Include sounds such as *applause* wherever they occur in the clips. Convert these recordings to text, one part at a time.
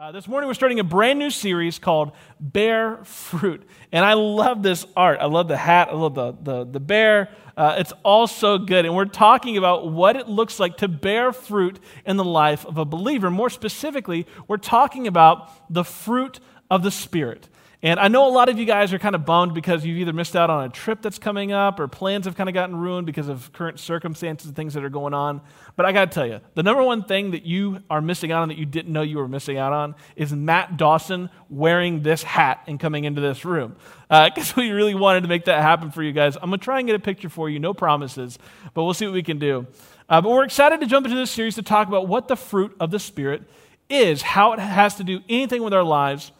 Uh, this morning we're starting a brand new series called Bear Fruit. And I love this art. I love the hat. I love the, the, the bear. Uh, it's all so good. And we're talking about what it looks like to bear fruit in the life of a believer. More specifically, we're talking about the fruit of the Spirit. And I know a lot of you guys are kind of bummed because you've either missed out on a trip that's coming up or plans have kind of gotten ruined because of current circumstances and things that are going on. But I got to tell you, the number one thing that you are missing out on that you didn't know you were missing out on is Matt Dawson wearing this hat and coming into this room. Because uh, *laughs* we really wanted to make that happen for you guys. I'm going to try and get a picture for you, no promises, but we'll see what we can do. Uh, but we're excited to jump into this series to talk about what the fruit of the Spirit is, how it has to do anything with our lives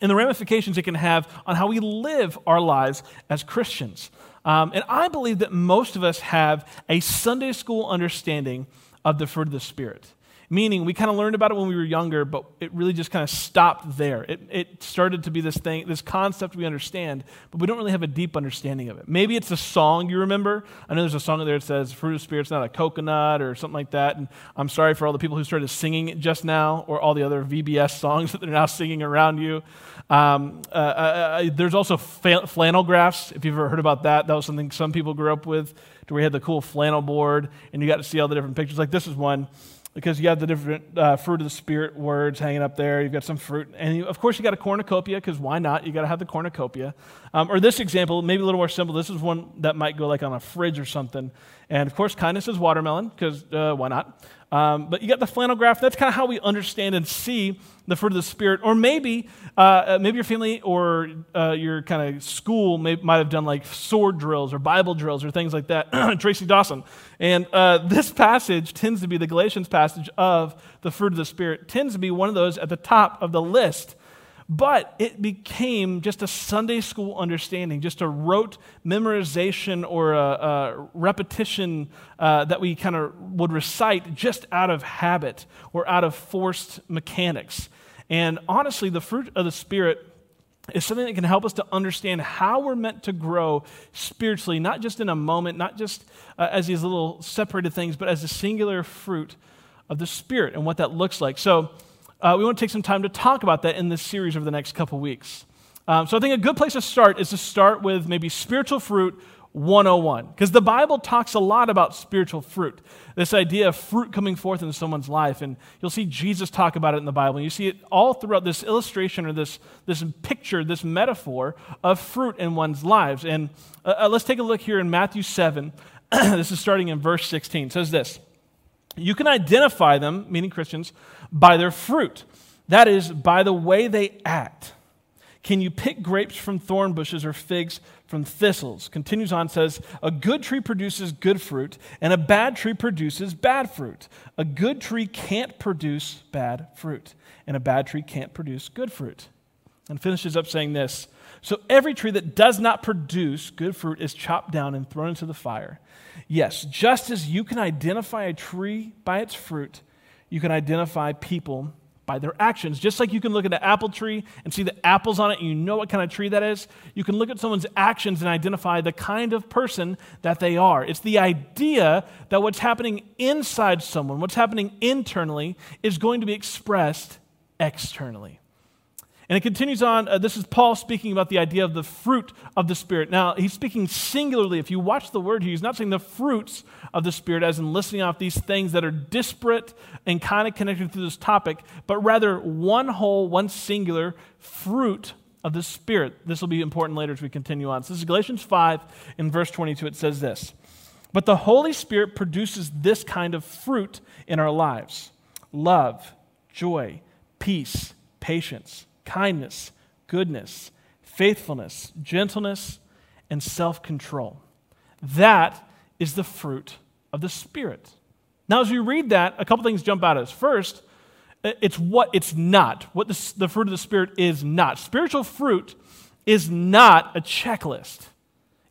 and the ramifications it can have on how we live our lives as Christians. Um, and I believe that most of us have a Sunday school understanding of the fruit of the Spirit. Meaning, we kind of learned about it when we were younger, but it really just kind of stopped there. It, it started to be this thing, this concept we understand, but we don't really have a deep understanding of it. Maybe it's a song you remember. I know there's a song there that says, Fruit of the Spirit's not a coconut or something like that. And I'm sorry for all the people who started singing it just now or all the other VBS songs *laughs* that they're now singing around you. Um, uh, uh, uh, there's also flannel graphs, if you've ever heard about that. That was something some people grew up with, to where you had the cool flannel board and you got to see all the different pictures. Like this is one because you have the different uh, fruit of the spirit words hanging up there. You've got some fruit, and you, of course you got a cornucopia because why not? You got to have the cornucopia. Um, or this example, maybe a little more simple. This is one that might go like on a fridge or something. And of course, kindness is watermelon because uh, why not? Um, but you got the flannel graph. That's kind of how we understand and see the fruit of the Spirit. Or maybe, uh, uh maybe your family or uh, your kind of school may, might have done like sword drills or Bible drills or things like that. *clears throat* Tracy Dawson. And uh, this passage tends to be the Galatians passage of the fruit of the Spirit, tends to be one of those at the top of the list but it became just a Sunday school understanding, just a rote memorization or a, a repetition uh, that we kind of would recite just out of habit or out of forced mechanics. And honestly, the fruit of the Spirit is something that can help us to understand how we're meant to grow spiritually, not just in a moment, not just uh, as these little separated things, but as a singular fruit of the Spirit and what that looks like. So, uh, we want to take some time to talk about that in this series over the next couple weeks. Um, so I think a good place to start is to start with maybe spiritual fruit 101. Because the Bible talks a lot about spiritual fruit, this idea of fruit coming forth in someone's life. And you'll see Jesus talk about it in the Bible. And you see it all throughout this illustration or this, this picture, this metaphor of fruit in one's lives. And uh, uh let's take a look here in Matthew 7. *clears throat* this is starting in verse 16. It says this You can identify them, meaning Christians, by their fruit. That is, by the way they act. Can you pick grapes from thorn bushes or figs from thistles? Continues on, says, A good tree produces good fruit, and a bad tree produces bad fruit. A good tree can't produce bad fruit, and a bad tree can't produce good fruit. And finishes up saying this So every tree that does not produce good fruit is chopped down and thrown into the fire. Yes, just as you can identify a tree by its fruit, you can identify people by their actions. Just like you can look at an apple tree and see the apples on it and you know what kind of tree that is, you can look at someone's actions and identify the kind of person that they are. It's the idea that what's happening inside someone, what's happening internally, is going to be expressed externally. And it continues on. Uh, this is Paul speaking about the idea of the fruit of the Spirit. Now, he's speaking singularly. If you watch the word here, he's not saying the fruits of the Spirit, as in listing off these things that are disparate and kind of connected to this topic, but rather one whole, one singular fruit of the Spirit. This will be important later as we continue on. So, this is Galatians 5 in verse 22. It says this But the Holy Spirit produces this kind of fruit in our lives love, joy, peace, patience kindness, goodness, faithfulness, gentleness, and self control. That is the fruit of the Spirit. Now, as we read that, a couple things jump out at us. First, it's what it's not, what the, the fruit of the Spirit is not. Spiritual fruit is not a checklist.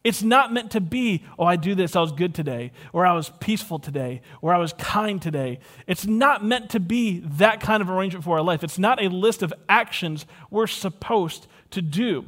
It's not meant to be, oh, I do this, I was good today, or I was peaceful today, or I was kind today. It's not meant to be that kind of arrangement for our life. It's not a list of actions we're supposed to do.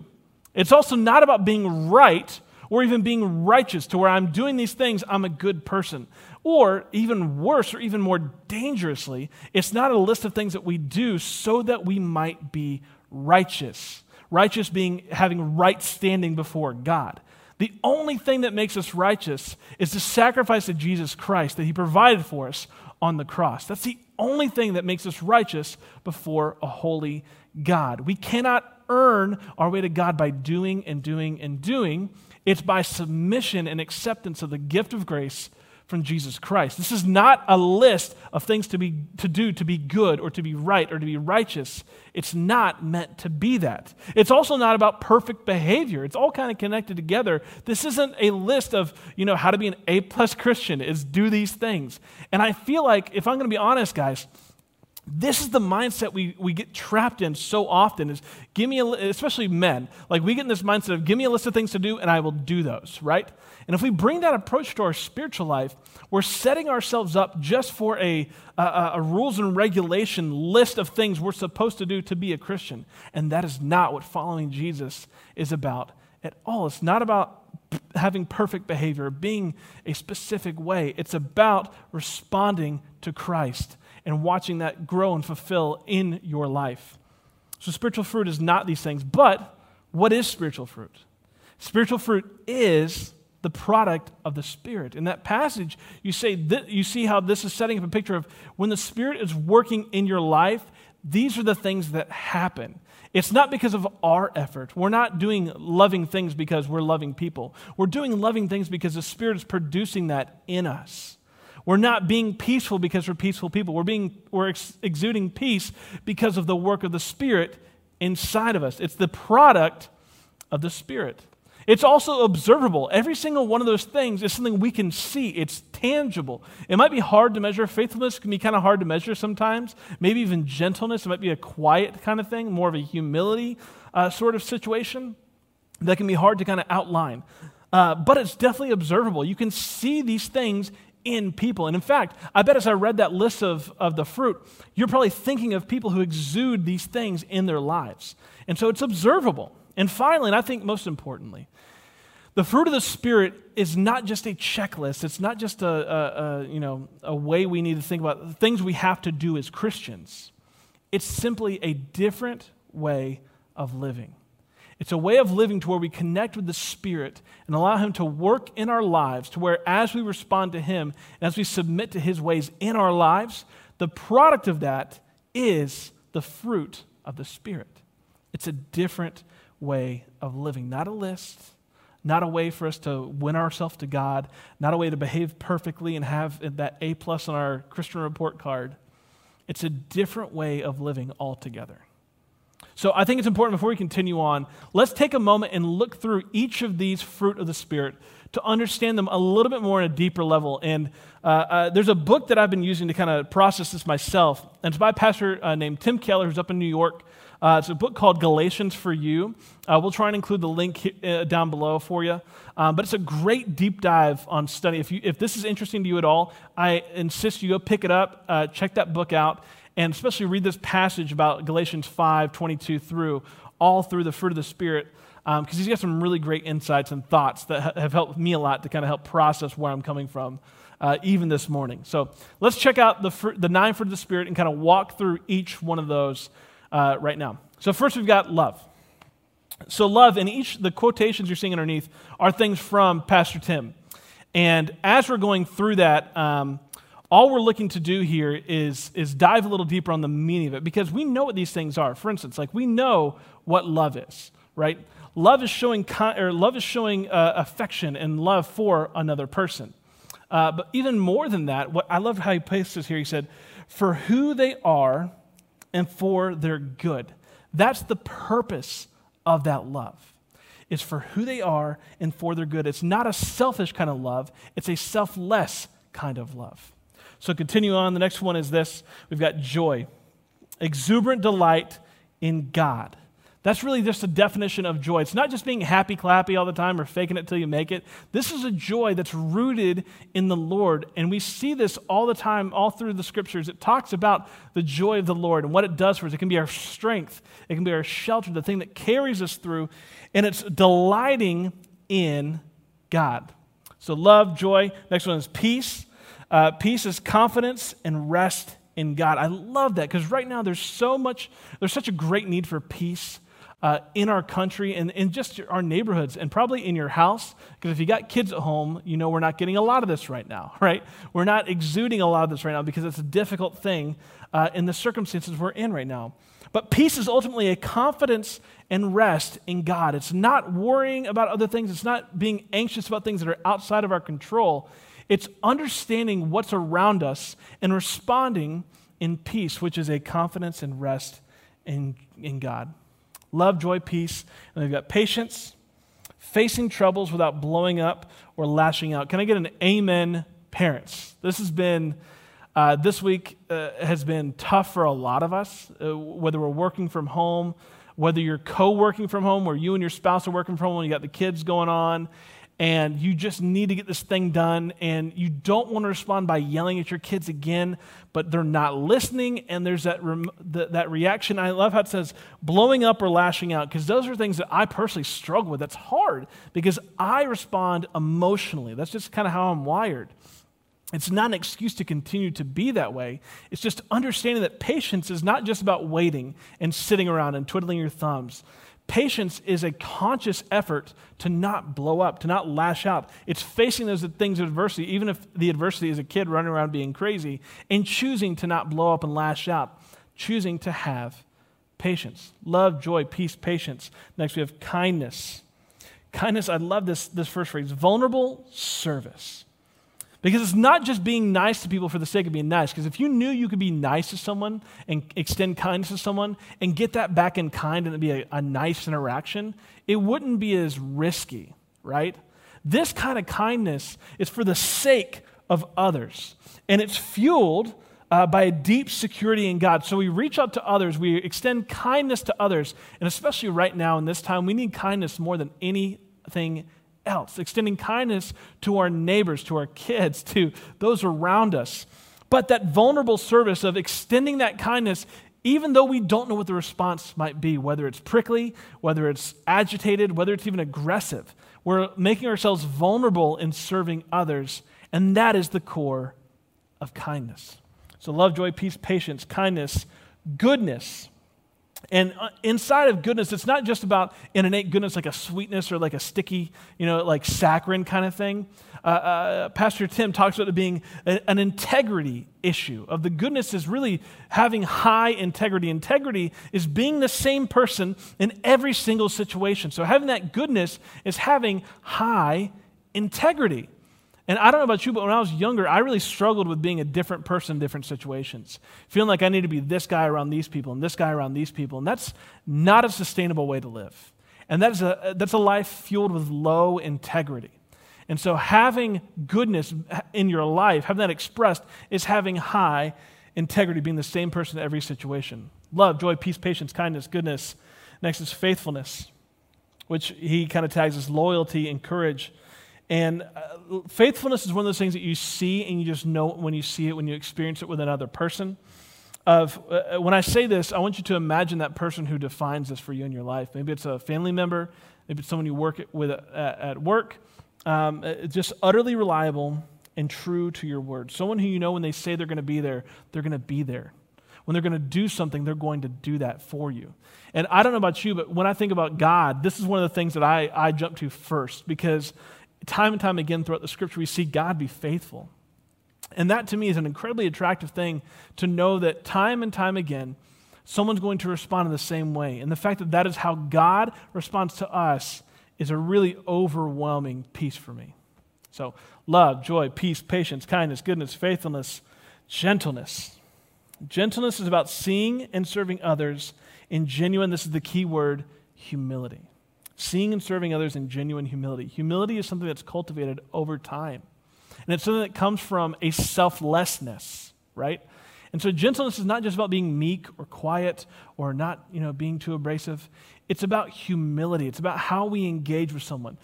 It's also not about being right or even being righteous to where I'm doing these things, I'm a good person. Or even worse, or even more dangerously, it's not a list of things that we do so that we might be righteous. Righteous being having right standing before God. The only thing that makes us righteous is the sacrifice of Jesus Christ that he provided for us on the cross. That's the only thing that makes us righteous before a holy God. We cannot earn our way to God by doing and doing and doing. It's by submission and acceptance of the gift of grace from Jesus Christ. This is not a list of things to, be, to do to be good or to be right or to be righteous. It's not meant to be that. It's also not about perfect behavior. It's all kind of connected together. This isn't a list of, you know, how to be an A plus Christian is do these things. And I feel like, if I'm going to be honest, guys, this is the mindset we, we get trapped in so often is give me a, especially men like we get in this mindset of give me a list of things to do and i will do those right? And if we bring that approach to our spiritual life we're setting ourselves up just for a, a, a rules and regulation list of things we're supposed to do to be a christian. And that is not what following jesus is about at all. It's not about having perfect behavior being a specific way. It's about responding to christ and watching that grow and fulfill in your life. So, spiritual fruit is not these things, but what is spiritual fruit? Spiritual fruit is the product of the Spirit. In that passage, you, say that, you see how this is setting up a picture of when the Spirit is working in your life, these are the things that happen. It's not because of our effort. We're not doing loving things because we're loving people. We're doing loving things because the Spirit is producing that in us. We're not being peaceful because we're peaceful people. We're, being, we're ex- exuding peace because of the work of the Spirit inside of us. It's the product of the Spirit. It's also observable. Every single one of those things is something we can see. It's tangible. It might be hard to measure. Faithfulness can be kind of hard to measure sometimes. Maybe even gentleness. It might be a quiet kind of thing, more of a humility uh, sort of situation that can be hard to kind of outline. Uh, but it's definitely observable. You can see these things in people. And in fact, I bet as I read that list of, of the fruit, you're probably thinking of people who exude these things in their lives. And so it's observable. And finally, and I think most importantly, the fruit of the Spirit is not just a checklist. It's not just a, a, a, you know, a way we need to think about things we have to do as Christians. It's simply a different way of living. It's a way of living to where we connect with the Spirit and allow Him to work in our lives, to where as we respond to Him and as we submit to His ways in our lives, the product of that is the fruit of the Spirit. It's a different way of living, not a list, not a way for us to win ourselves to God, not a way to behave perfectly and have that A plus on our Christian report card. It's a different way of living altogether. So I think it's important before we continue on, let's take a moment and look through each of these fruit of the Spirit to understand them a little bit more on a deeper level. And uh, uh, there's a book that I've been using to kind of process this myself, and it's by a pastor uh, named Tim Keller, who's up in New York. Uh, it's a book called Galatians for You. Uh, we'll try and include the link uh, down below for you. Um, but it's a great deep dive on study. If, you, if this is interesting to you at all, I insist you go pick it up, check that book out and especially read this passage about Galatians 5 22 through, all through the fruit of the Spirit, because um, he's got some really great insights and thoughts that ha- have helped me a lot to kind of help process where I'm coming from, uh, even this morning. So let's check out the, fr- the nine fruit of the Spirit and kind of walk through each one of those uh, right now. So, first, we've got love. So, love, and each the quotations you're seeing underneath are things from Pastor Tim. And as we're going through that, um, all we're looking to do here is, is dive a little deeper on the meaning of it because we know what these things are. For instance, like we know what love is, right? Love is showing, or love is showing uh, affection and love for another person. Uh, but even more than that, what I love how he places this here. He said, "For who they are, and for their good." That's the purpose of that love. It's for who they are and for their good. It's not a selfish kind of love. It's a selfless kind of love. So continue on. The next one is this we've got joy, exuberant delight in God. That's really just a definition of joy. It's not just being happy clappy all the time or faking it till you make it. This is a joy that's rooted in the Lord. And we see this all the time, all through the scriptures. It talks about the joy of the Lord and what it does for us. It can be our strength, it can be our shelter, the thing that carries us through. And it's delighting in God. So, love, joy. Next one is peace. Uh, peace is confidence and rest in God. I love that because right now there's so much, there's such a great need for peace uh, in our country and in just our neighborhoods and probably in your house. Because if you got kids at home, you know we're not getting a lot of this right now, *laughs* right? We're not exuding a lot of this right now because it's a difficult thing uh, in the circumstances we're in right now. But peace is ultimately a confidence and rest in God. It's not worrying about other things, it's not being anxious about things that are outside of our control. It's understanding what's around us and responding in peace, which is a confidence and rest in, in God. Love, joy, peace. And we've got patience, facing troubles without blowing up or lashing out. Can I get an amen, parents? This has been. Uh, this week uh, has been tough for a lot of us, uh, whether we're working from home, whether you're co working from home, where you and your spouse are working from home, you got the kids going on, and you just need to get this thing done and you don't want to respond by yelling at your kids again but they're not listening and there's that, rem- the, that reaction i love how it says blowing up or lashing out because those are things that i personally struggle with that's hard because i respond emotionally that's just kind of how i'm wired it's not an excuse to continue to be that way. It's just understanding that patience is not just about waiting and sitting around and twiddling your thumbs. Patience is a conscious effort to not blow up, to not lash out. It's facing those things of adversity, even if the adversity is a kid running around being crazy, and choosing to not blow up and lash out, choosing to have patience. Love, joy, peace, patience. Next, we have kindness. Kindness, I love this, this first phrase vulnerable service. Because it's not just being nice to people for the sake of being nice. Because if you knew you could be nice to someone and extend kindness to someone and get that back in kind and it'd be a, a nice interaction, it wouldn't be as risky, right? This kind of kindness is for the sake of others. And it's fueled uh, by a deep security in God. So we reach out to others, we extend kindness to others. And especially right now in this time, we need kindness more than anything else, extending kindness to our neighbors, to our kids, to those around us. But that vulnerable service of extending that kindness, even though we don't know what the response might be, whether it's prickly, whether it's agitated, whether it's even aggressive, we're making ourselves vulnerable in serving others. And that is the core of kindness. So, love, joy, peace, patience, kindness, goodness and uh, inside of goodness, it's not just about an innate goodness like a sweetness or like a sticky, you know, like saccharin kind of thing. Uh, uh, Pastor Tim talks about it being a, an integrity issue. Of the goodness is really having high integrity. Integrity is being the same person in every single situation. So having that goodness is having high integrity. And I don't know about you, but when I was younger, I really struggled with being a different person in different situations. Feeling like I need to be this guy around these people and this guy around these people. And that's not a sustainable way to live. And that is a, that's a life fueled with low integrity. And so having goodness in your life, having that expressed, is having high integrity, being the same person in every situation. Love, joy, peace, patience, kindness, goodness. Next is faithfulness, which he kind of tags as loyalty and courage. And uh, faithfulness is one of those things that you see and you just know when you see it, when you experience it with another person. Of uh, uh, when I say this, I want you to imagine that person who defines this for you in your life. Maybe it's a family member, maybe it's someone you work with at, at work. Um, uh, just utterly reliable and true to your word. Someone who you know when they say they're going to be there, they're going to be there. When they're going to do something, they're going to do that for you. And I don't know about you, but when I think about God, this is one of the things that I, I jump to first because time and time again throughout the scripture, we see God be faithful. And that to me is an incredibly attractive thing to know that time and time again, someone's going to respond in the same way. And the fact that that is how God responds to us is a really overwhelming peace for me. So, love, joy, peace, patience, kindness, goodness, faithfulness, gentleness. Gentleness is about seeing and serving others in genuine, this is the key word, humility seeing and serving others in genuine humility. Humility is something that's cultivated over time. And it's something that comes from a selflessness, right? And so gentleness is not just about being meek or quiet or not, you know, being too abrasive. It's about humility. It's about how we engage with someone.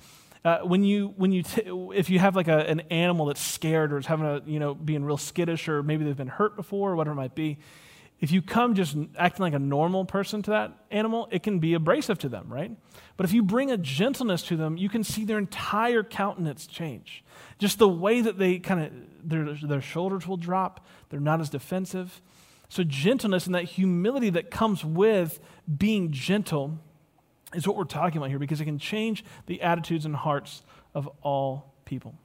Uh, when you, when you t- if you have like a, an animal that's scared or is having a, you know, being real skittish or maybe they've been hurt before or whatever it might be, if you come just acting like a normal person to that animal, it can be abrasive to them, right? But if you bring a gentleness to them, you can see their entire countenance change. Just the way that they kind of, their, their shoulders will drop, they're not as defensive. So, gentleness and that humility that comes with being gentle is what we're talking about here because it can change the attitudes and hearts of all people.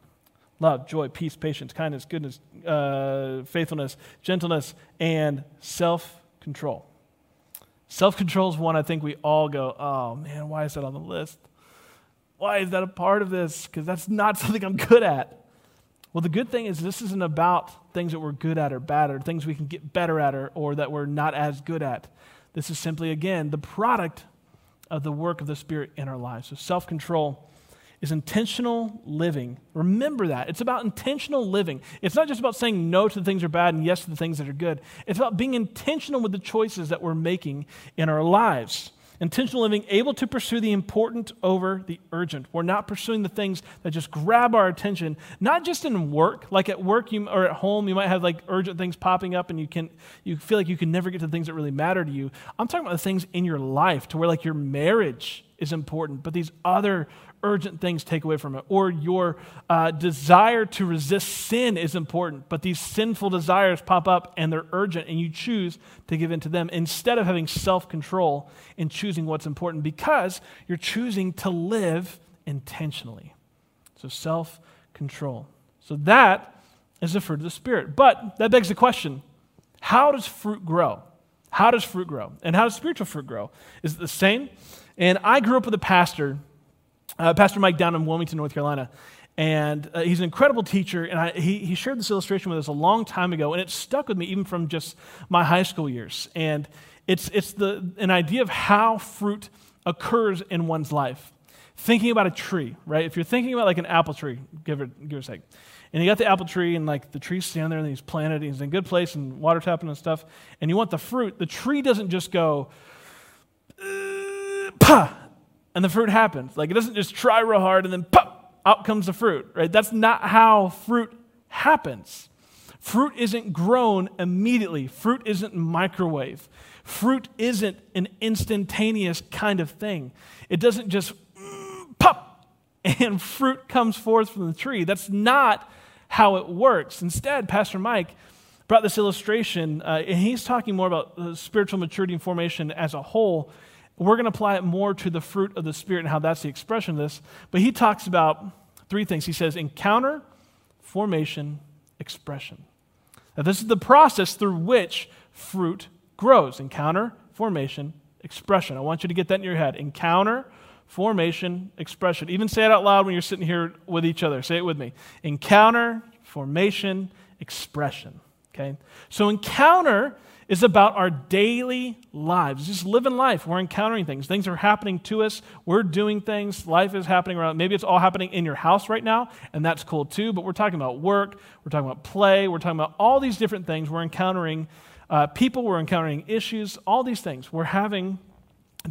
Love, joy, peace, patience, kindness, goodness, uh, faithfulness, gentleness, and self control. Self control is one I think we all go, oh man, why is that on the list? Why is that a part of this? Because that's not *laughs* something I'm good at. Well, the good thing is, this isn't about things that we're good at or bad or things we can get better at or, or that we're not as good at. This is simply, again, the product of the work of the Spirit in our lives. So, self control is intentional living. Remember that. It's about intentional living. It's not just about saying no to the things that are bad and yes to the things that are good. It's about being intentional with the choices that we're making in our lives. Intentional living, able to pursue the important over the urgent. We're not pursuing the things that just grab our attention, not just in work. Like at work you, or at home, you might have like urgent things popping up and you, can, you feel like you can never get to the things that really matter to you. I'm talking about the things in your life to where like your marriage is important, but these other urgent things take away from it. Or your uh, desire to resist sin is important, but these sinful desires pop up and they're urgent, and you choose to give in to them instead of having self control in choosing what's important because you're choosing to live intentionally. So, self control. So, that is the fruit of the Spirit. But that begs the question how does fruit grow? How does fruit grow? And how does spiritual fruit grow? Is it the same? And I grew up with a pastor uh, Pastor Mike down in Wilmington, North Carolina. And uh, he's an incredible teacher. And I, he, he shared this illustration with us a long time ago, and it stuck with me even from just my high school years. And it's, it's the, an idea of how fruit occurs in one's life. Thinking about a tree, right? If you're thinking about like an apple tree, give it, give a sec. And you got the apple tree, and like the tree's standing there, and he's planted, and he's in a good place, and water tapping and stuff. And you want the fruit. The tree doesn't just go, uh, and the fruit happens. Like it doesn't just try real hard and then pop, out comes the fruit, right? That's not how fruit happens. Fruit isn't grown immediately. Fruit isn't microwave. Fruit isn't an instantaneous kind of thing. It doesn't just pop and fruit comes forth from the tree. That's not how it works. Instead, Pastor Mike brought this illustration, uh, and he's talking more about spiritual maturity and formation as a whole we're going to apply it more to the fruit of the Spirit and how that's the expression of this. But he talks about three things. He says encounter, formation, expression. Now, this is the process through which fruit grows encounter, formation, expression. I want you to get that in your head. Encounter, formation, expression. Even say it out loud when you're sitting here with each other. Say it with me. Encounter, formation, expression. Okay? So, encounter is about our daily lives. Just living life. We're encountering things. Things are happening to us. We're doing things. Life is happening around. Maybe it's all happening in your house right now, and that's cool too. But we're talking about work. We're talking about play. We're talking about all these different things. We're encountering uh, people. We're encountering issues. All these things. We're having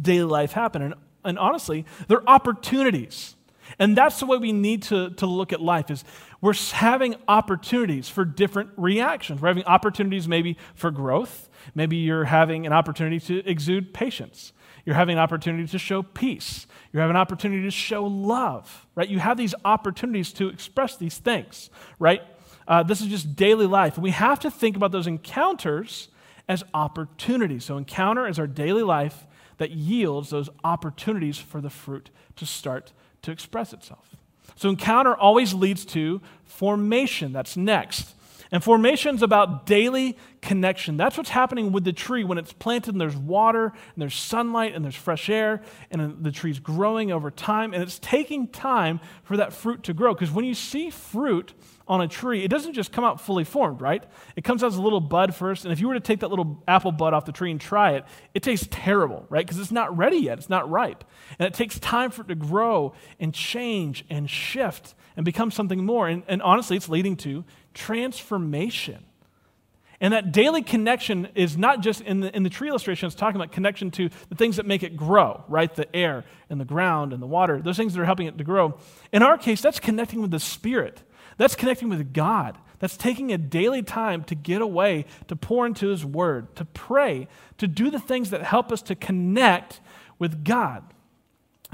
daily life happen. And, and honestly, they're opportunities. And that's the way we need to, to look at life is we're having opportunities for different reactions. We're having opportunities maybe for growth. Maybe you're having an opportunity to exude patience. You're having an opportunity to show peace. You have an opportunity to show love, right? You have these opportunities to express these things, right? Uh, this is just daily life. We have to think about those encounters as opportunities. So, encounter is our daily life that yields those opportunities for the fruit to start to express itself. So, encounter always leads to formation. That's next. And formation is about daily connection. That's what's happening with the tree when it's planted and there's water and there's sunlight and there's fresh air and the tree's growing over time. And it's taking time for that fruit to grow. Because when you see fruit, on a tree, it doesn't just come out fully formed, right? It comes out as a little bud first. And if you were to take that little apple bud off the tree and try it, it tastes terrible, right? Because it's not ready yet, it's not ripe. And it takes time for it to grow and change and shift and become something more. And, and honestly, it's leading to transformation. And that daily connection is not just in the, in the tree illustration, it's talking about connection to the things that make it grow, right? The air and the ground and the water, those things that are helping it to grow. In our case, that's connecting with the Spirit. That's connecting with God. That's taking a daily time to get away, to pour into His Word, to pray, to do the things that help us to connect with God.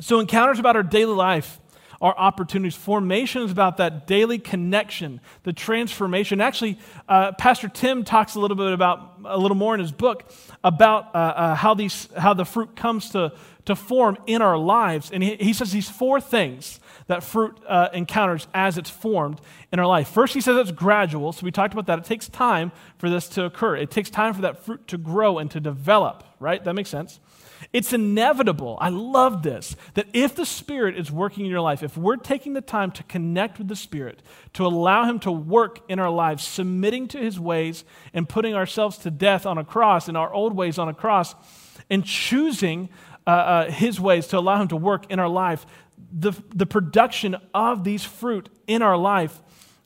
So, encounters about our daily life are opportunities. Formation is about that daily connection, the transformation. Actually, uh, Pastor Tim talks a little bit about, a little more in his book, about uh, uh, how, these, how the fruit comes to, to form in our lives. And he, he says these four things that fruit uh, encounters as it's formed in our life. First, he says it's gradual. So we talked about that. It takes time for this to occur, it takes time for that fruit to grow and to develop, right? That makes sense. It's inevitable. I love this. That if the Spirit is working in your life, if we're taking the time to connect with the Spirit, to allow Him to work in our lives, submitting to His ways and putting ourselves to death on a cross and our old ways on a cross, and choosing uh, uh, His ways to allow Him to work in our life, the, the production of these fruit in our life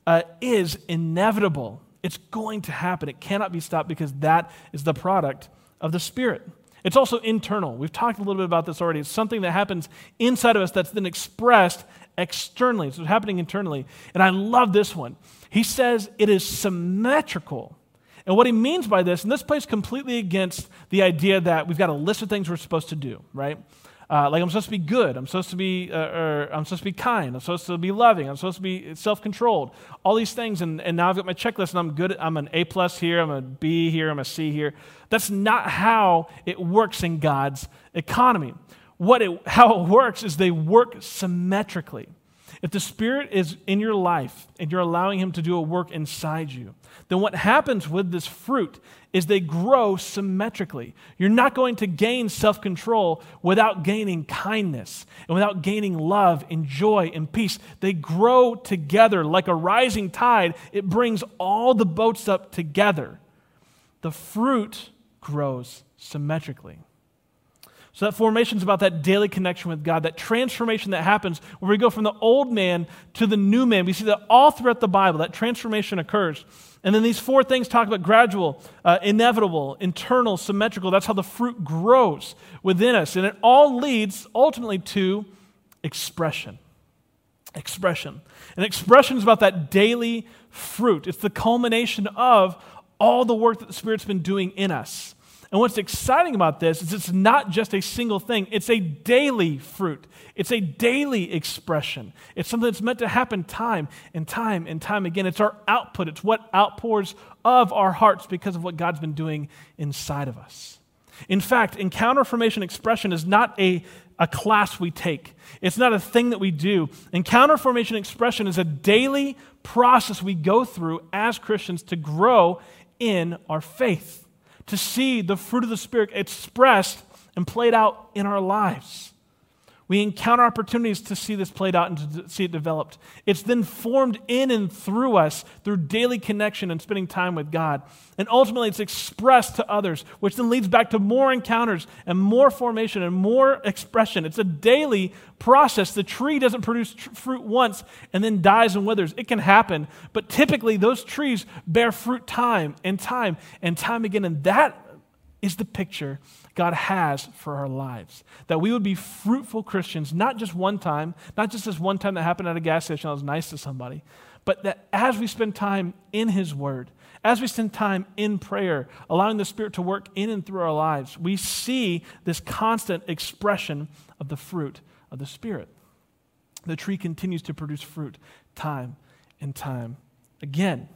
uh, is inevitable. It's going to happen. It cannot be stopped because that is the product of the Spirit. It's also internal. We've talked a little bit about this already. It's something that happens inside of us that's then expressed externally. It's happening internally. And I love this one. He says it is symmetrical. And what he means by this, and this plays completely against the idea that we've got a list of things we're supposed to do, right? Uh, like I'm supposed to be good. I'm supposed to be, uh, or I'm supposed to be kind. I'm supposed to be loving. I'm supposed to be self-controlled. All these things, and, and now I've got my checklist, and I'm good. I'm an A plus here. I'm a B here. I'm a C here. That's not how it works in God's economy. What it, *laughs* how it works is they work symmetrically. If the Spirit is in your life and you're allowing Him to do a work inside you, then what happens with this fruit is they grow symmetrically. You're not going to gain self control without gaining kindness and without gaining love and joy and peace. They grow together like a rising tide, it brings all the boats up together. The fruit grows symmetrically. So that formation is about that daily connection with God, that transformation that happens where we go from the old man to the new man. We see that all throughout the Bible, that transformation occurs. And then these four things talk about gradual, uh, inevitable, internal, symmetrical. That's how the fruit grows within us. And it all leads ultimately to expression. Expression. And expression is about that daily fruit, it's the culmination of all the work that the Spirit's been doing in us. And what's exciting about this is it's not just a single thing, it's a daily fruit. It's a daily expression. It's something that's meant to happen time and time and time again. It's our output, it's what outpours of our hearts because of what God's been doing inside of us. In fact, encounter formation expression is not a, a class we take, it's not a thing that we do. Encounter formation expression is a daily process we go through as Christians to grow in our faith to see the fruit of the Spirit expressed and played out in our lives. We encounter opportunities to see this played out and to see it developed. It's then formed in and through us through daily connection and spending time with God. And ultimately, it's expressed to others, which then leads back to more encounters and more formation and more expression. It's a daily process. The tree doesn't produce tr- fruit once and then dies and withers. It can happen, but typically, those trees bear fruit time and time and time again. And that is the picture God has for our lives. That we would be fruitful Christians, not just one time, not just this one time that happened at a gas station I was nice to somebody, but that as we spend time in His Word, as we spend time in prayer, allowing the Spirit to work in and through our lives, we see this constant expression of the fruit of the Spirit. The tree continues to produce fruit time and time again.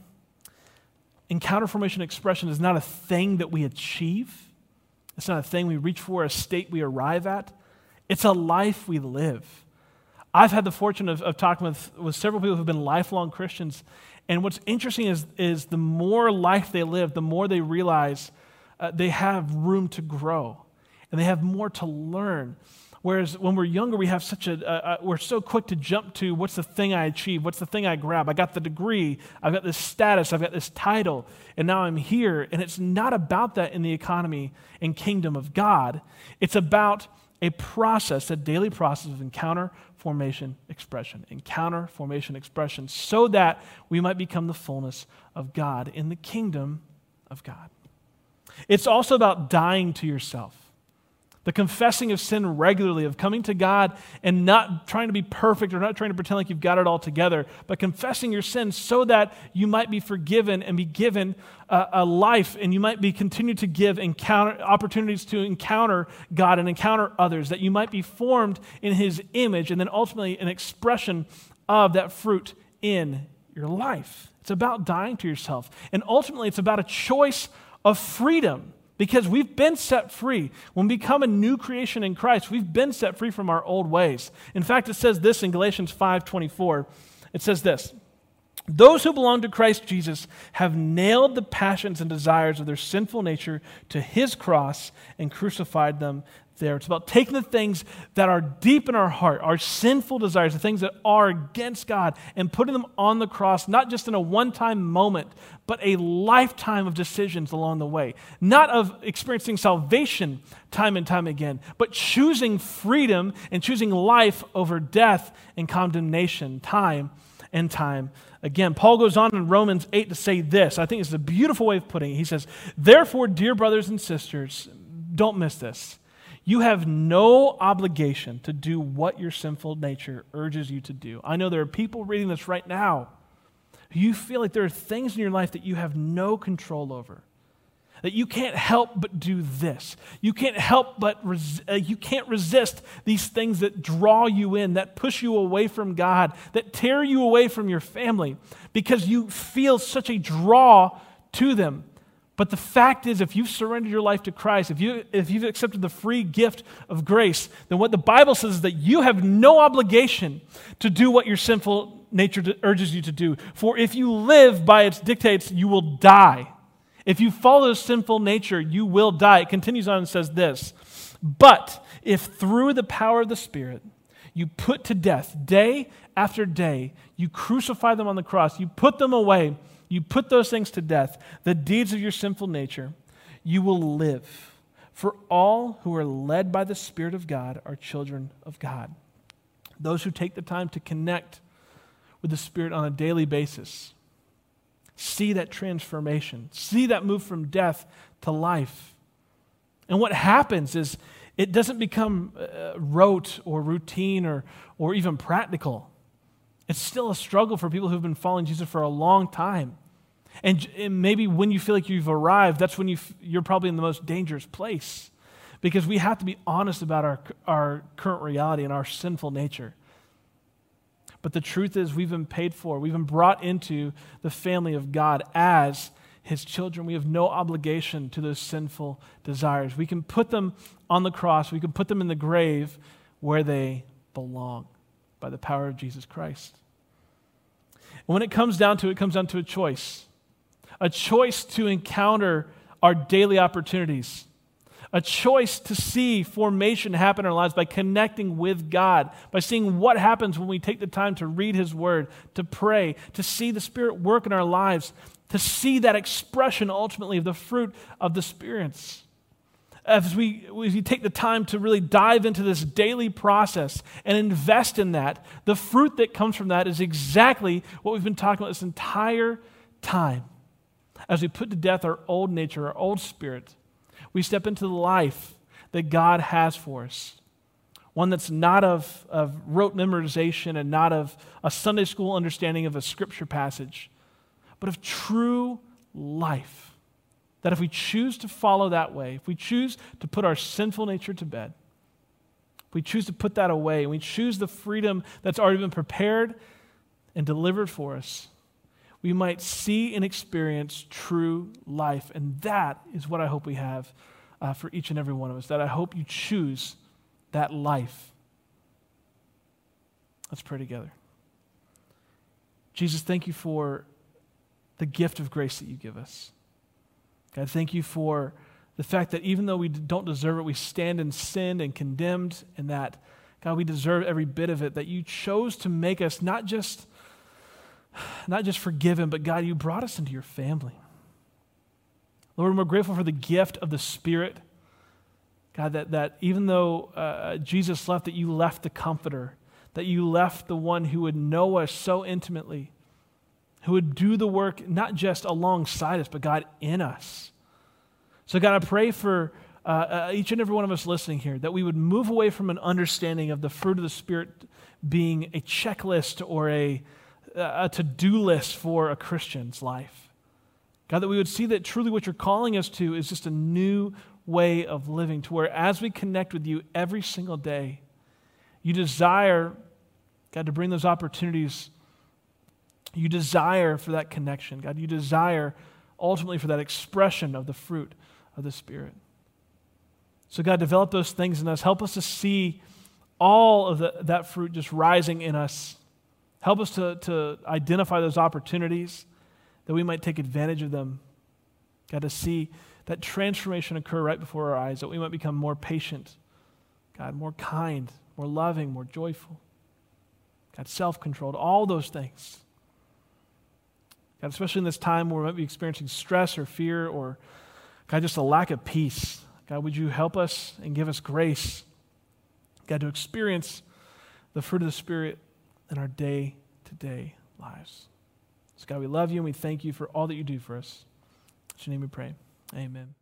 Encounter formation expression is not a thing that we achieve it's not a thing we reach for, a state we arrive at. It's a life we live. I've had the fortune of, of talking with, with several people who've been lifelong Christians. And what's interesting is, is the more life they live, the more they realize uh, they have room to grow and they have more to learn. Whereas when we're younger, we have such a, we're so quick to jump to what's the thing I achieve? What's the thing I grab? I got the degree, I've got this status, I've got this title, and now I'm here. And it's not about that in the economy and kingdom of God. It's about a process, a daily process of encounter, formation, expression. Encounter, formation, expression, so that we might become the fullness of God in the kingdom of God. It's also about dying to yourself. The confessing of sin regularly, of coming to God and not trying to be perfect or not trying to pretend like you've got it all together, but confessing your sins so that you might be forgiven and be given a, a life and you might be continued to give encounter, opportunities to encounter God and encounter others, that you might be formed in His image and then ultimately an expression of that fruit in your life. It's about dying to yourself. And ultimately, it's about a choice of freedom because we've been set free. When we become a new creation in Christ, we've been set free from our old ways. In fact, it says this in Galatians 5:24. It says this: those who belong to Christ Jesus have nailed the passions and desires of their sinful nature to his cross and crucified them there. It's about taking the things that are deep in our heart, our sinful desires, the things that are against God, and putting them on the cross, not just in a one time moment, but a lifetime of decisions along the way. Not of experiencing salvation time and time again, but choosing freedom and choosing life over death and condemnation time and time again. Paul goes on in Romans 8 to say this. I think it's a beautiful way of putting it. He says, Therefore, dear brothers and sisters, don't miss this. You have no obligation to do what your sinful nature urges you to do. I know there are people reading this right now you feel like there are things in your life that you have no control over. That you can't help but do this. You can't help but res- uh, you can't resist these things that draw you in, that push you away from God, that tear you away from your family because you feel such a draw to them. But the fact is, if you've surrendered your life to Christ, if, you, if you've accepted the free gift of grace, then what the Bible says is that you have no obligation to do what your sinful nature urges you to do. For if you live by its dictates, you will die. If you follow sinful nature, you will die. It continues on and says this But if through the power of the Spirit you put to death day after day, you crucify them on the cross, you put them away you put those things to death, the deeds of your sinful nature, you will live. For all who are led by the Spirit of God are children of God. Those who take the time to connect with the Spirit on a daily basis see that transformation, see that move from death to life. And what happens is it doesn't become uh, rote or routine or, or even practical. It's still a struggle for people who've been following Jesus for a long time. And, and maybe when you feel like you've arrived, that's when you you're probably in the most dangerous place. Because we have to be honest about our, our current reality and our sinful nature. But the truth is, we've been paid for. We've been brought into the family of God as his children. We have no obligation to those sinful desires. We can put them on the cross, we can put them in the grave where they belong by the power of Jesus Christ. And when it comes down to it, it comes down to a choice a choice to encounter our daily opportunities, a choice to see formation happen in our lives by connecting with God, by seeing what happens when we take the time to read His Word, to pray, to see the Spirit work in our lives, to see that expression ultimately of the fruit of the spirits as we, as we take the time to really dive into this daily process and invest in that, the fruit that comes from that is exactly what we've been talking about this entire time. As we put to death our old nature, our old spirit, we step into the life that God has for us. One that's not of, of rote memorization and not of a Sunday school understanding of a scripture passage, but of true life that if we choose to follow that way, if we choose to put our sinful nature to bed, if we choose to put that away, and we choose the freedom that's already been prepared and delivered for us, we might see and experience true life. And that is what I hope we have uh, for each and every one of us, that I hope you choose that life. Let's pray together. Jesus, thank you for the gift of grace that you give us. God, thank you for the fact that even though we don't deserve it, we stand in sin and condemned, and that, God, we deserve every bit of it, that you chose to make us not just, not just forgiven, but God, you brought us into your family. Lord, we're grateful for the gift of the Spirit. God, that, that even though uh, Jesus left, that you left the Comforter, that you left the one who would know us so intimately who would do the work not just alongside us, but God in us. So, God, I pray for uh, uh, each and every one of us listening here, that we would move away from an understanding of the fruit of the Spirit being a checklist or a, a to do list for a Christian's life. God, that we would see that truly what you're calling us to is just a new way of living, to where as we connect with you every single day, you desire, God, to bring those opportunities. You desire for that connection. God, you desire ultimately for that expression of the fruit of the Spirit. So, God, develop those things in us. Help us to see all of the, that fruit just rising in us. Help us to, to identify those opportunities that we might take advantage of them. God, to see that transformation occur right before our eyes, that we might become more patient, God, more kind, more loving, more joyful, God, self controlled, all those things. God, especially in this time where we might be experiencing stress or fear or, God, just a lack of peace. God, would you help us and give us grace, God, to experience the fruit of the Spirit in our day to day lives. So, God, we love you and we thank you for all that you do for us. In your name we pray. Amen.